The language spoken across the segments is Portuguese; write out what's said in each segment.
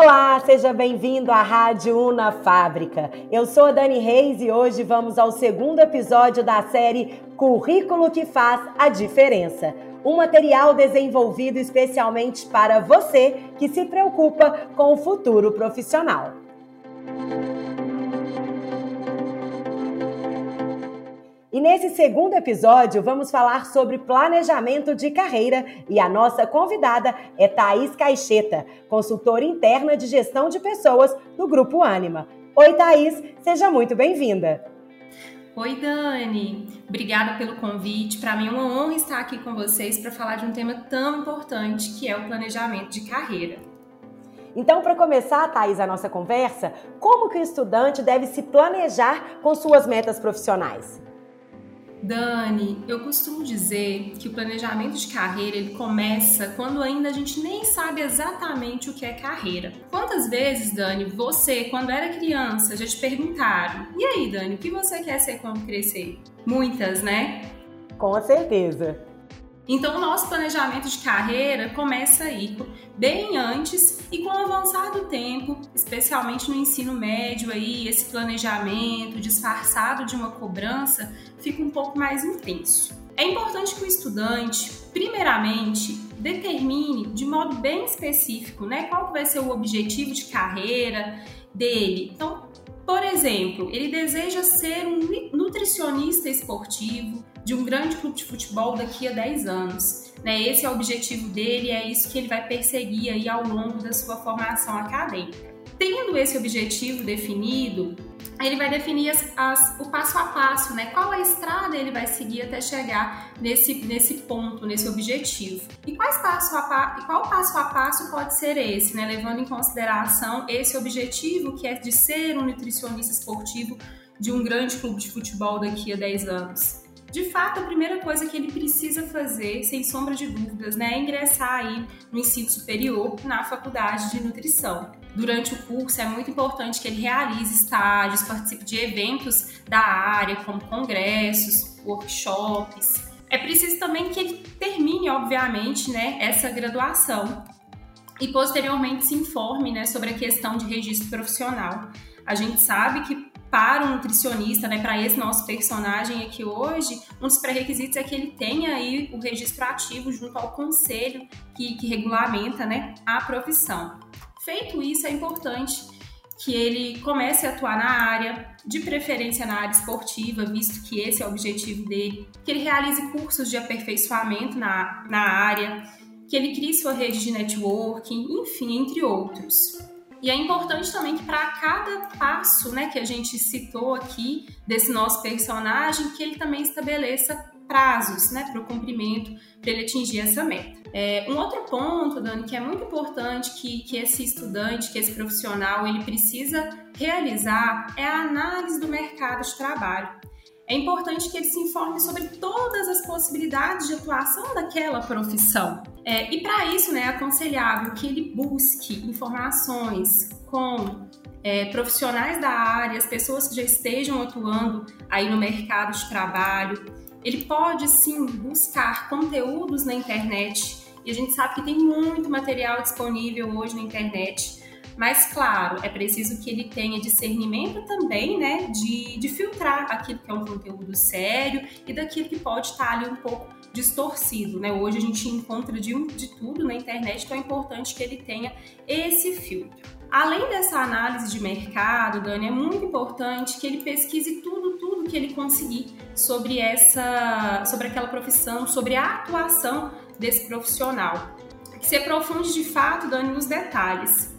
Olá, seja bem-vindo à Rádio Una Fábrica. Eu sou a Dani Reis e hoje vamos ao segundo episódio da série Currículo que faz a diferença. Um material desenvolvido especialmente para você que se preocupa com o futuro profissional. E nesse segundo episódio vamos falar sobre planejamento de carreira e a nossa convidada é Thaís Caixeta, consultora interna de gestão de pessoas do Grupo Anima. Oi, Thaís, seja muito bem-vinda. Oi, Dani. Obrigada pelo convite. Para mim é uma honra estar aqui com vocês para falar de um tema tão importante que é o planejamento de carreira. Então, para começar, Thaís, a nossa conversa, como que o estudante deve se planejar com suas metas profissionais? Dani, eu costumo dizer que o planejamento de carreira ele começa quando ainda a gente nem sabe exatamente o que é carreira. Quantas vezes, Dani, você, quando era criança, já te perguntaram: e aí, Dani, o que você quer ser quando crescer? Muitas, né? Com certeza. Então, o nosso planejamento de carreira começa aí, bem antes e com o avançar do tempo, especialmente no ensino médio aí, esse planejamento disfarçado de uma cobrança fica um pouco mais intenso. É importante que o estudante, primeiramente, determine de modo bem específico, né, qual vai ser o objetivo de carreira dele. Então, por exemplo, ele deseja ser um nutricionista esportivo, de um grande clube de futebol daqui a 10 anos. Né? Esse é o objetivo dele, é isso que ele vai perseguir aí ao longo da sua formação acadêmica. Tendo esse objetivo definido, ele vai definir as, as, o passo a passo, né? Qual a estrada ele vai seguir até chegar nesse, nesse ponto, nesse objetivo. E quais passo a, qual passo a passo pode ser esse, né? Levando em consideração esse objetivo que é de ser um nutricionista esportivo de um grande clube de futebol daqui a 10 anos. De fato, a primeira coisa que ele precisa fazer, sem sombra de dúvidas, né, é ingressar aí no ensino superior na faculdade de nutrição. Durante o curso é muito importante que ele realize estágios, participe de eventos da área, como congressos, workshops. É preciso também que ele termine, obviamente, né, essa graduação e posteriormente se informe né, sobre a questão de registro profissional. A gente sabe que para o nutricionista, né, para esse nosso personagem aqui hoje, um dos pré-requisitos é que ele tenha aí o registro ativo junto ao conselho que, que regulamenta né, a profissão. Feito isso, é importante que ele comece a atuar na área, de preferência na área esportiva, visto que esse é o objetivo dele, que ele realize cursos de aperfeiçoamento na, na área, que ele crie sua rede de networking, enfim, entre outros. E é importante também que para cada passo né, que a gente citou aqui desse nosso personagem, que ele também estabeleça prazos né, para o cumprimento, para ele atingir essa meta. É, um outro ponto, Dani, que é muito importante que, que esse estudante, que esse profissional, ele precisa realizar é a análise do mercado de trabalho é importante que ele se informe sobre todas as possibilidades de atuação daquela profissão. É, e para isso, né, é aconselhável que ele busque informações com é, profissionais da área, as pessoas que já estejam atuando aí no mercado de trabalho. Ele pode sim buscar conteúdos na internet. E a gente sabe que tem muito material disponível hoje na internet mas, claro, é preciso que ele tenha discernimento também, né, de, de filtrar aquilo que é um conteúdo sério e daquilo que pode estar ali um pouco distorcido, né? Hoje a gente encontra de, de tudo na internet, então é importante que ele tenha esse filtro. Além dessa análise de mercado, Dani, é muito importante que ele pesquise tudo que ele conseguir sobre essa, sobre aquela profissão, sobre a atuação desse profissional. Que se aprofunde de fato, Dani, nos detalhes.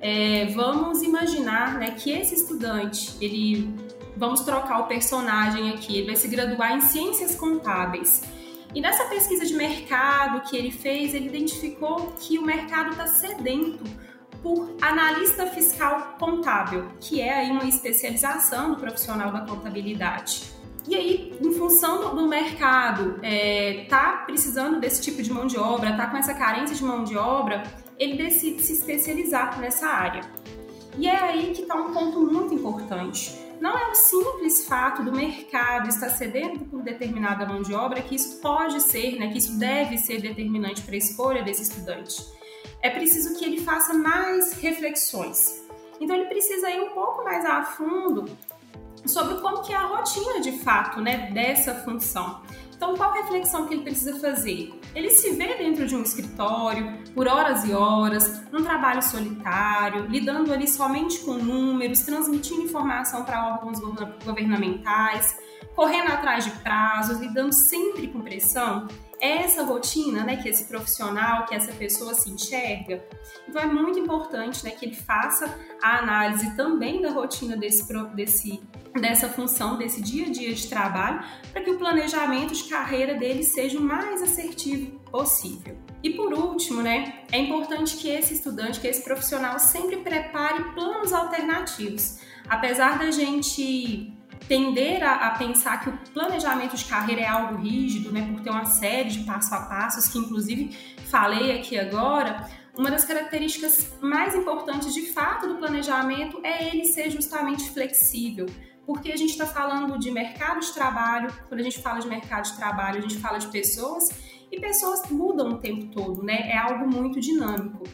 É, vamos imaginar né, que esse estudante, ele, vamos trocar o personagem aqui, ele vai se graduar em ciências contábeis. E nessa pesquisa de mercado que ele fez, ele identificou que o mercado está sedento por analista fiscal contábil, que é aí uma especialização do profissional da contabilidade. E aí, em função do mercado, é, tá precisando desse tipo de mão de obra, tá com essa carência de mão de obra, ele decide se especializar nessa área. E é aí que está um ponto muito importante. Não é o simples fato do mercado estar cedendo por determinada mão de obra que isso pode ser, né, que isso deve ser determinante para a escolha desse estudante. É preciso que ele faça mais reflexões. Então ele precisa ir um pouco mais a fundo sobre como que é a rotina de fato, né, dessa função. Então, qual reflexão que ele precisa fazer? Ele se vê dentro de um escritório por horas e horas, num trabalho solitário, lidando ali somente com números, transmitindo informação para órgãos governamentais, correndo atrás de prazos, lidando sempre com pressão essa rotina, né, que esse profissional, que essa pessoa se enxerga. Então é muito importante, né, que ele faça a análise também da rotina desse, desse dessa função, desse dia a dia de trabalho, para que o planejamento de carreira dele seja o mais assertivo possível. E por último, né, é importante que esse estudante, que esse profissional sempre prepare planos alternativos. Apesar da gente tender a, a, pensar que o planejamento de carreira é algo rígido, né, por ter uma série de passo a passos, que inclusive falei aqui agora, uma das características mais importantes de fato do planejamento é ele ser justamente flexível. Porque a gente está falando de mercado de trabalho, quando a gente fala de mercado de trabalho, a gente fala de pessoas, e pessoas mudam o tempo todo, né? É algo muito dinâmico.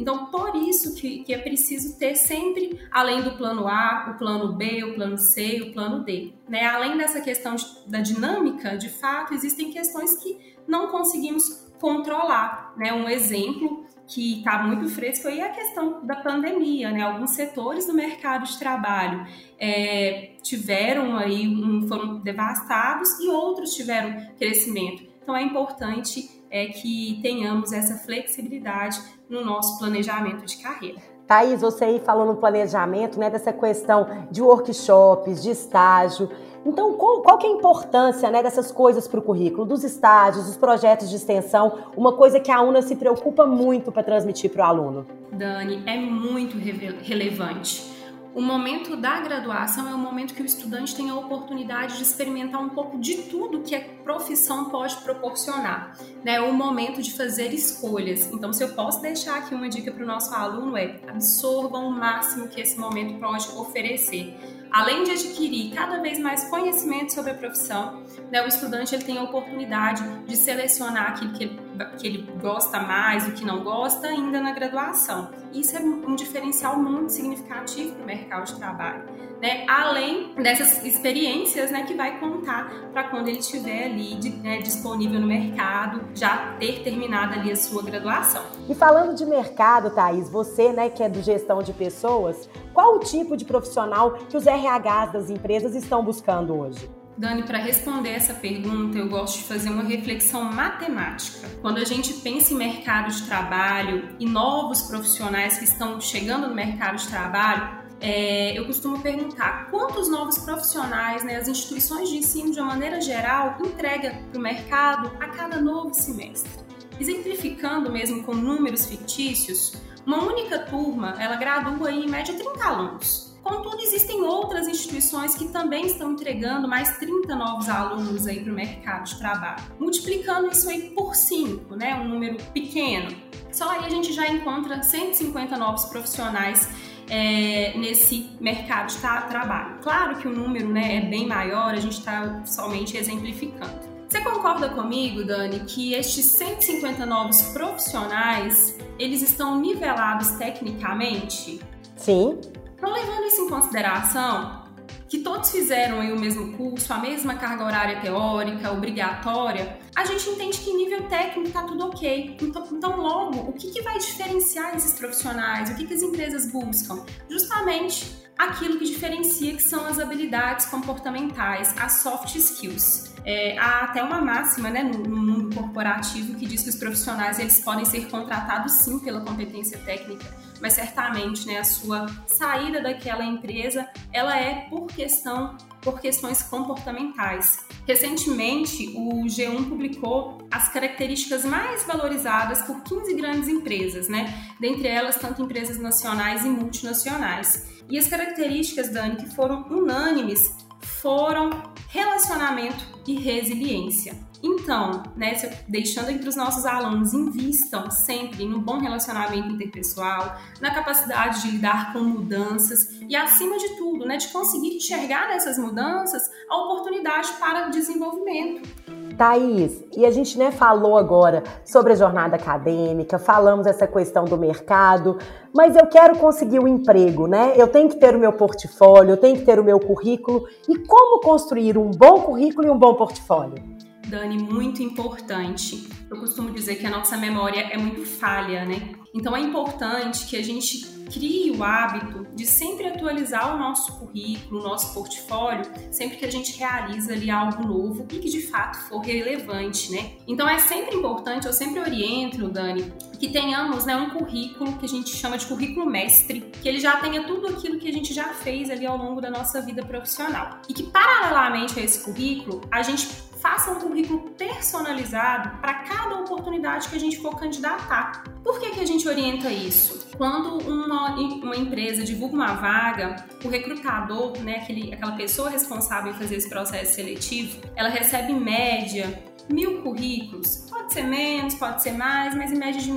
Então, por isso que, que é preciso ter sempre, além do plano A, o plano B, o plano C e o plano D. Né? Além dessa questão de, da dinâmica, de fato, existem questões que não conseguimos controlar. Né? Um exemplo que está muito fresco aí é a questão da pandemia, né? Alguns setores do mercado de trabalho é, tiveram aí, um, foram devastados e outros tiveram crescimento. Então é importante é, que tenhamos essa flexibilidade no nosso planejamento de carreira. Thaís, você aí falou no planejamento, né, dessa questão de workshops, de estágio. Então, qual, qual que é a importância né, dessas coisas para o currículo, dos estágios, dos projetos de extensão, uma coisa que a UNA se preocupa muito para transmitir para o aluno? Dani, é muito relevante. O momento da graduação é o momento que o estudante tem a oportunidade de experimentar um pouco de tudo que a profissão pode proporcionar. Né? É o momento de fazer escolhas. Então, se eu posso deixar aqui uma dica para o nosso aluno, é absorvam o máximo que esse momento pode oferecer além de adquirir cada vez mais conhecimento sobre a profissão, né, o estudante ele tem a oportunidade de selecionar aquilo que ele, que ele gosta mais, o que não gosta, ainda na graduação. Isso é um diferencial muito significativo para o mercado de trabalho. Né? Além dessas experiências né, que vai contar para quando ele estiver ali né, disponível no mercado, já ter terminado ali a sua graduação. E falando de mercado, Thaís, você né, que é do gestão de pessoas, qual o tipo de profissional que os RHs das empresas estão buscando hoje? Dani, para responder essa pergunta, eu gosto de fazer uma reflexão matemática. Quando a gente pensa em mercado de trabalho e novos profissionais que estão chegando no mercado de trabalho, é, eu costumo perguntar quantos novos profissionais né, as instituições de ensino, de uma maneira geral, entrega para o mercado a cada novo semestre. Exemplificando mesmo com números fictícios, uma única turma, ela gradua em média 30 alunos. Contudo, existem outras instituições que também estão entregando mais 30 novos alunos aí para o mercado de trabalho. Multiplicando isso aí por 5, né, um número pequeno. Só aí a gente já encontra 150 novos profissionais é, nesse mercado de trabalho. Claro que o número né, é bem maior, a gente está somente exemplificando. Você concorda comigo, Dani, que estes 150 novos profissionais, eles estão nivelados tecnicamente? Sim. Então, levando isso em consideração, que todos fizeram aí o mesmo curso, a mesma carga horária teórica, obrigatória, a gente entende que nível técnico está tudo ok. Então, então logo, o que, que vai diferenciar esses profissionais? O que, que as empresas buscam? Justamente aquilo que diferencia que são as habilidades comportamentais, as soft skills. É, há até uma máxima né, no, no, mundo corporativo que diz que os profissionais eles podem ser contratados sim pela competência técnica, mas certamente né, a sua saída daquela empresa ela é por questão por questões comportamentais. Recentemente, o G1 publicou as características mais valorizadas por 15 grandes empresas, né? Dentre elas, tanto empresas nacionais e multinacionais. E as características, Dani, que foram unânimes foram relacionamento e resiliência. Então, né, deixando entre os nossos alunos, invistam sempre no bom relacionamento interpessoal, na capacidade de lidar com mudanças e, acima de tudo, né, de conseguir enxergar nessas mudanças a oportunidade para desenvolvimento. Thaís, e a gente né, falou agora sobre a jornada acadêmica, falamos essa questão do mercado, mas eu quero conseguir o um emprego, né? Eu tenho que ter o meu portfólio, eu tenho que ter o meu currículo. E como construir um bom currículo e um bom portfólio? Dani, muito importante. Eu costumo dizer que a nossa memória é muito falha, né? Então é importante que a gente crie o hábito de sempre atualizar o nosso currículo, o nosso portfólio, sempre que a gente realiza ali algo novo e que de fato for relevante, né? Então é sempre importante, eu sempre oriento, Dani, que tenhamos né, um currículo que a gente chama de currículo mestre, que ele já tenha tudo aquilo que a gente já fez ali ao longo da nossa vida profissional. E que paralelamente a esse currículo, a gente faça um currículo personalizado para cada oportunidade que a gente for candidatar. Por que, que a gente orienta isso? Quando uma, uma empresa divulga uma vaga, o recrutador, né, aquele, aquela pessoa responsável em fazer esse processo seletivo, ela recebe em média mil currículos. Pode ser menos, pode ser mais, mas em média de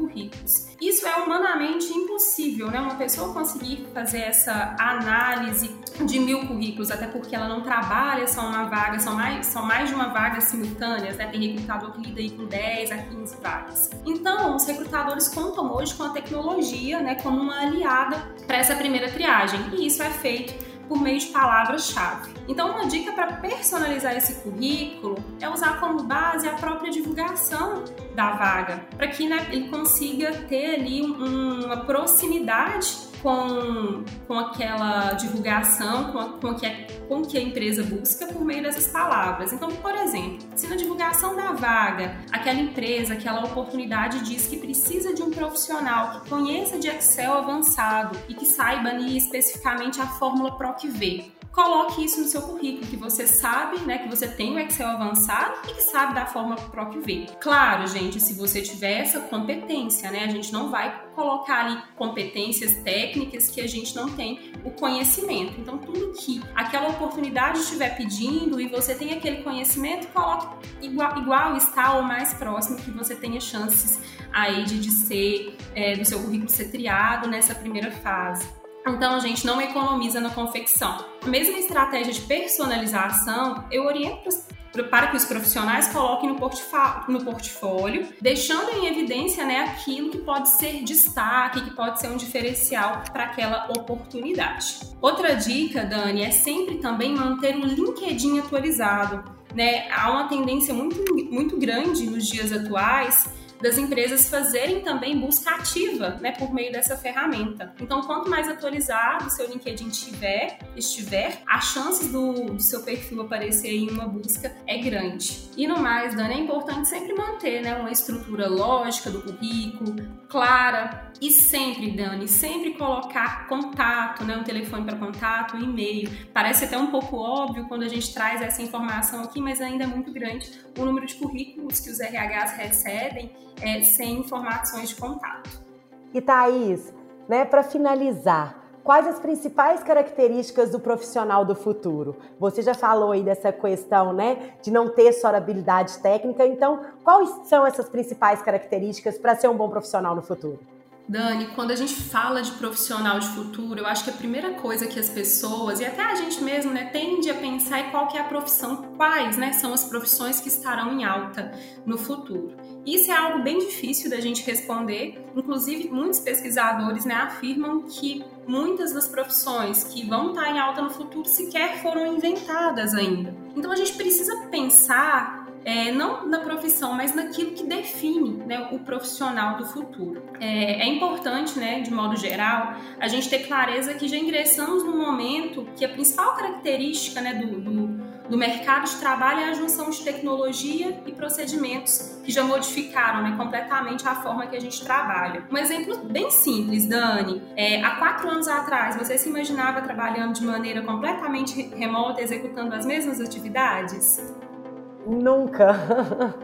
currículos. Isso é humanamente impossível, né? Uma pessoa conseguir fazer essa análise de mil currículos, até porque ela não trabalha só uma vaga, são mais, são mais de uma vaga simultâneas, né? Tem recrutador que lida aí com 10 a 15 vagas. Então, os recrutadores contam hoje com a tecnologia, né, como uma aliada para essa primeira triagem. E isso é feito por meio de palavras-chave. Então, uma dica para personalizar esse currículo é usar como base a própria divulgação da vaga, para que né, ele consiga ter ali um, uma proximidade com, com aquela divulgação, com, a, com, que com que a empresa busca por meio dessas palavras. Então, por exemplo, se na divulgação da vaga, aquela empresa, aquela oportunidade diz que precisa de um profissional que conheça de Excel avançado e que saiba ali especificamente a fórmula PROC-V coloque isso no seu currículo, que você sabe, né, que você tem o Excel avançado e que sabe da forma PROC-V. Claro, gente, se você tiver essa competência, né, a gente não vai colocar ali competências técnicas que a gente não tem o conhecimento. Então, tudo que aquela oportunidade estiver pedindo e você tem aquele conhecimento, coloque igual, igual está ou mais próximo que você tenha chances aí de, de ser, é, do seu currículo ser triado nessa primeira fase. Então, a gente não economiza na confecção. A mesma estratégia de personalização, eu oriento para que os profissionais coloquem no, no portfólio, deixando em evidência né, aquilo que pode ser destaque, que pode ser um diferencial para aquela oportunidade. Outra dica, Dani, é sempre também manter o LinkedIn atualizado. Né? Há uma tendência muito, muito grande nos dias atuais das empresas fazerem também busca ativa, né, por meio dessa ferramenta. Então, quanto mais atualizado o seu LinkedIn tiver, estiver, as chances do, do seu perfil aparecer em uma busca é grande. E no mais, Dani, é importante sempre manter, né, uma estrutura lógica do currículo, clara, e sempre, Dani, sempre colocar contato, né, um telefone para contato, um e-mail. Parece até um pouco óbvio quando a gente traz essa informação aqui, mas ainda é muito grande o número de currículos que os RHs recebem é, sem informações de contato. E Thaís, né, para finalizar, quais as principais características do profissional do futuro? Você já falou aí dessa questão, né, de não ter só habilidade técnica, então quais são essas principais características para ser um bom profissional no futuro? Dani, quando a gente fala de profissional de futuro, eu acho que a primeira coisa que as pessoas, e até a gente mesmo, né, tende a pensar é qual que é a profissão, quais, né, são as profissões que estarão em alta no futuro. Isso é algo bem difícil da gente responder, inclusive muitos pesquisadores, né, afirmam que muitas das profissões que vão estar em alta no futuro sequer foram inventadas ainda. Então a gente precisa pensar é, não na profissão, mas naquilo que define né, o profissional do futuro. É, é, importante, né, de modo geral, a gente ter clareza que já ingressamos num momento que a principal característica né, do, do, do mercado de trabalho é a junção de tecnologia e procedimentos que já modificaram né, completamente a forma que a gente trabalha. Um exemplo bem simples, Dani. É, há quatro anos atrás, você se imaginava trabalhando de maneira completamente remota, executando as mesmas atividades? Nunca.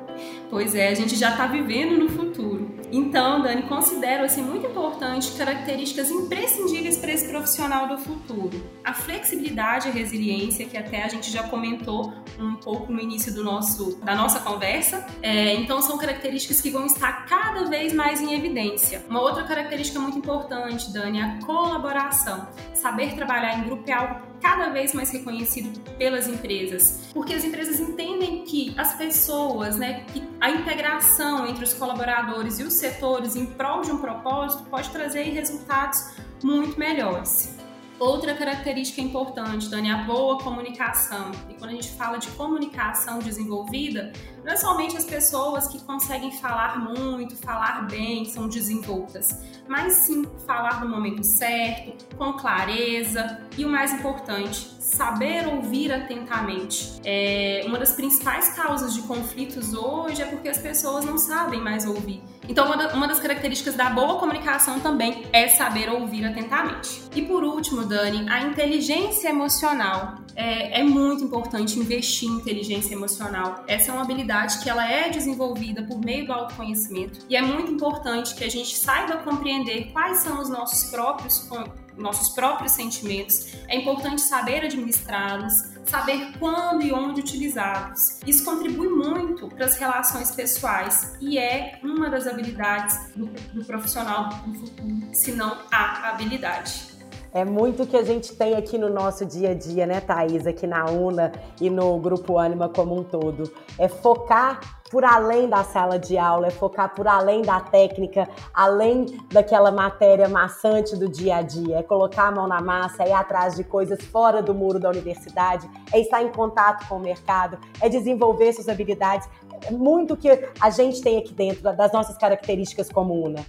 Pois é, a gente já está vivendo no futuro. Então, Dani, considero assim muito importante características imprescindíveis para esse profissional do futuro. A flexibilidade e resiliência, que até a gente já comentou um pouco no início do nosso, da nossa conversa. É, então, são características que vão estar cada vez mais em evidência. Uma outra característica muito importante, Dani, é a colaboração. Saber trabalhar em grupo é algo cada vez mais reconhecido pelas empresas, porque as empresas entendem que as pessoas, né, que a integração entre os colaboradores e os setores em prol de um propósito pode trazer resultados muito melhores. Outra característica importante, Dani, é a boa comunicação. E quando a gente fala de comunicação desenvolvida, não é somente as pessoas que conseguem falar muito, falar bem, são desenvoltas, mas sim falar no momento certo, com clareza e o mais importante, saber ouvir atentamente. É, uma das principais causas de conflitos hoje é porque as pessoas não sabem mais ouvir. Então, uma das características da boa comunicação também é saber ouvir atentamente. E por último, Dani, a inteligência emocional. É, é muito importante investir em inteligência emocional. Essa é uma habilidade que ela é desenvolvida por meio do autoconhecimento e é muito importante que a gente saiba compreender quais são os nossos próprios nossos próprios sentimentos, é importante saber administrá-los, saber quando e onde utilizá-los. Isso contribui muito para as relações pessoais e é uma das habilidades do, do profissional do futuro, se não a habilidade. É muito que a gente tem aqui no nosso dia a dia, né, Thaís, aqui na UNA e no Grupo Anima como um todo. É focar por além da sala de aula, é focar por além da técnica, além daquela matéria maçante do dia a dia, é colocar a mão na massa, é ir atrás de coisas fora do muro da universidade, é estar em contato com o mercado, é desenvolver suas habilidades. Muito que a gente tem aqui dentro das nossas características como UNA.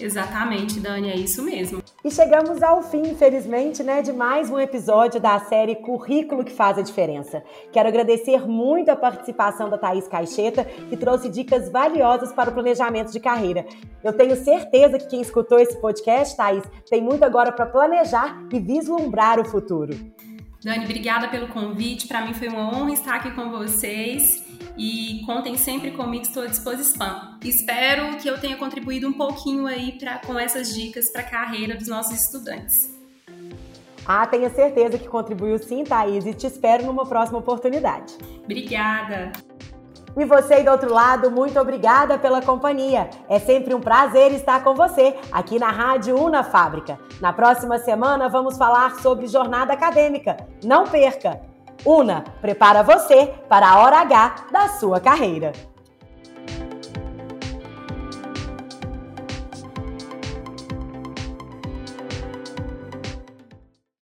Exatamente, Dani, é isso mesmo. E chegamos ao fim, infelizmente, né, de mais um episódio da série Currículo que faz a diferença. Quero agradecer muito a participação da Thaís Caixeta, que trouxe dicas valiosas para o planejamento de carreira. Eu tenho certeza que quem escutou esse podcast, Thaís, tem muito agora para planejar e vislumbrar o futuro. Dani, obrigada pelo convite. Para mim foi uma honra estar aqui com vocês e contem sempre comigo, estou à disposição. Espero que eu tenha contribuído um pouquinho aí pra, com essas dicas para a carreira dos nossos estudantes. Ah, tenho certeza que contribuiu sim, Thaís, e te espero numa próxima oportunidade. Obrigada! E você aí do outro lado, muito obrigada pela companhia. É sempre um prazer estar com você aqui na Rádio Una Fábrica. Na próxima semana vamos falar sobre jornada acadêmica. Não perca! Una prepara você para a hora H da sua carreira.